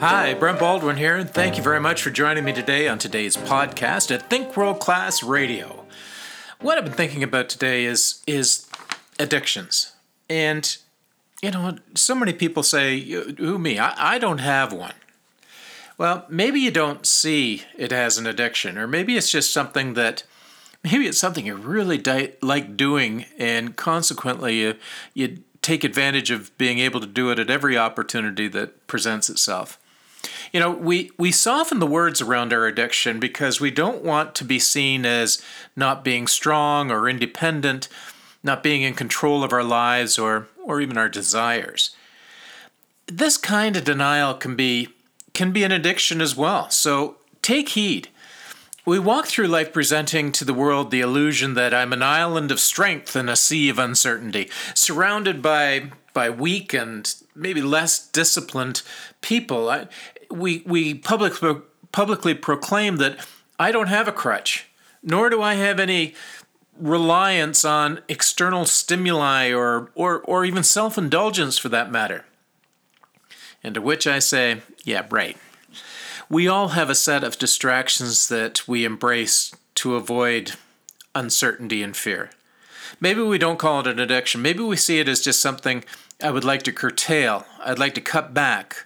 Hi, Brent Baldwin here, and thank you very much for joining me today on today's podcast at Think World Class Radio. What I've been thinking about today is is addictions, and you know, so many people say, "Who me? I, I don't have one." Well, maybe you don't see it as an addiction, or maybe it's just something that maybe it's something you really di- like doing, and consequently you you take advantage of being able to do it at every opportunity that presents itself. You know, we, we soften the words around our addiction because we don't want to be seen as not being strong or independent, not being in control of our lives or, or even our desires. This kind of denial can be can be an addiction as well. So take heed. We walk through life presenting to the world the illusion that I'm an island of strength in a sea of uncertainty, surrounded by by weak and maybe less disciplined people. I, we we public, publicly proclaim that I don't have a crutch, nor do I have any reliance on external stimuli or or or even self-indulgence for that matter. And to which I say, yeah, right. We all have a set of distractions that we embrace to avoid uncertainty and fear. Maybe we don't call it an addiction. Maybe we see it as just something I would like to curtail, I'd like to cut back,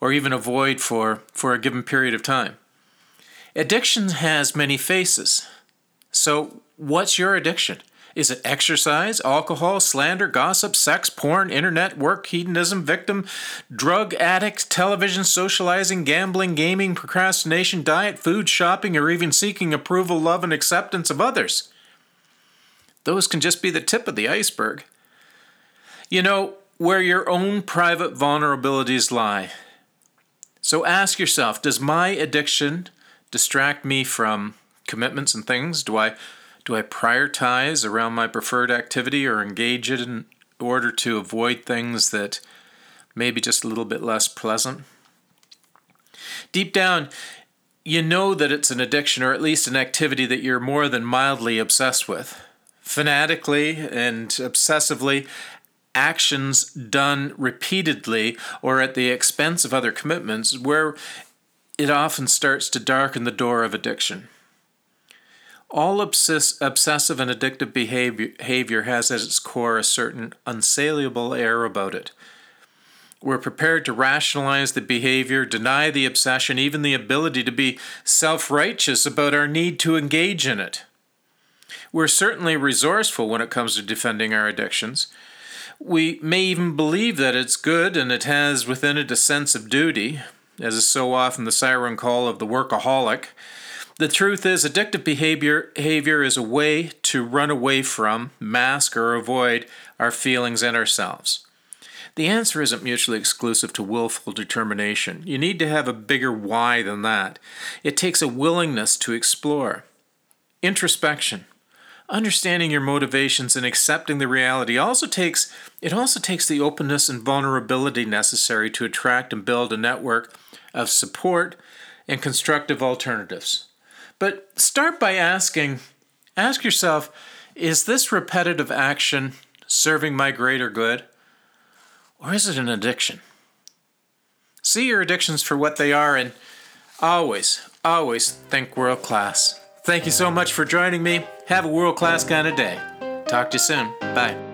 or even avoid for, for a given period of time. Addiction has many faces. So, what's your addiction? Is it exercise, alcohol, slander, gossip, sex, porn, internet, work, hedonism, victim, drug addicts, television, socializing, gambling, gaming, procrastination, diet, food, shopping, or even seeking approval, love, and acceptance of others? Those can just be the tip of the iceberg. You know, where your own private vulnerabilities lie. So ask yourself Does my addiction distract me from commitments and things? Do I do I prioritize around my preferred activity or engage it in order to avoid things that may be just a little bit less pleasant? Deep down, you know that it's an addiction or at least an activity that you're more than mildly obsessed with. Fanatically and obsessively, actions done repeatedly or at the expense of other commitments, where it often starts to darken the door of addiction. All obsess- obsessive and addictive behavior, behavior has at its core a certain unsaleable air about it. We're prepared to rationalize the behavior, deny the obsession, even the ability to be self righteous about our need to engage in it. We're certainly resourceful when it comes to defending our addictions. We may even believe that it's good and it has within it a sense of duty, as is so often the siren call of the workaholic the truth is, addictive behavior, behavior is a way to run away from, mask, or avoid our feelings and ourselves. The answer isn't mutually exclusive to willful determination. You need to have a bigger why than that. It takes a willingness to explore. Introspection, understanding your motivations and accepting the reality also takes it also takes the openness and vulnerability necessary to attract and build a network of support and constructive alternatives. But start by asking ask yourself is this repetitive action serving my greater good? Or is it an addiction? See your addictions for what they are and always, always think world class. Thank you so much for joining me. Have a world class kind of day. Talk to you soon. Bye.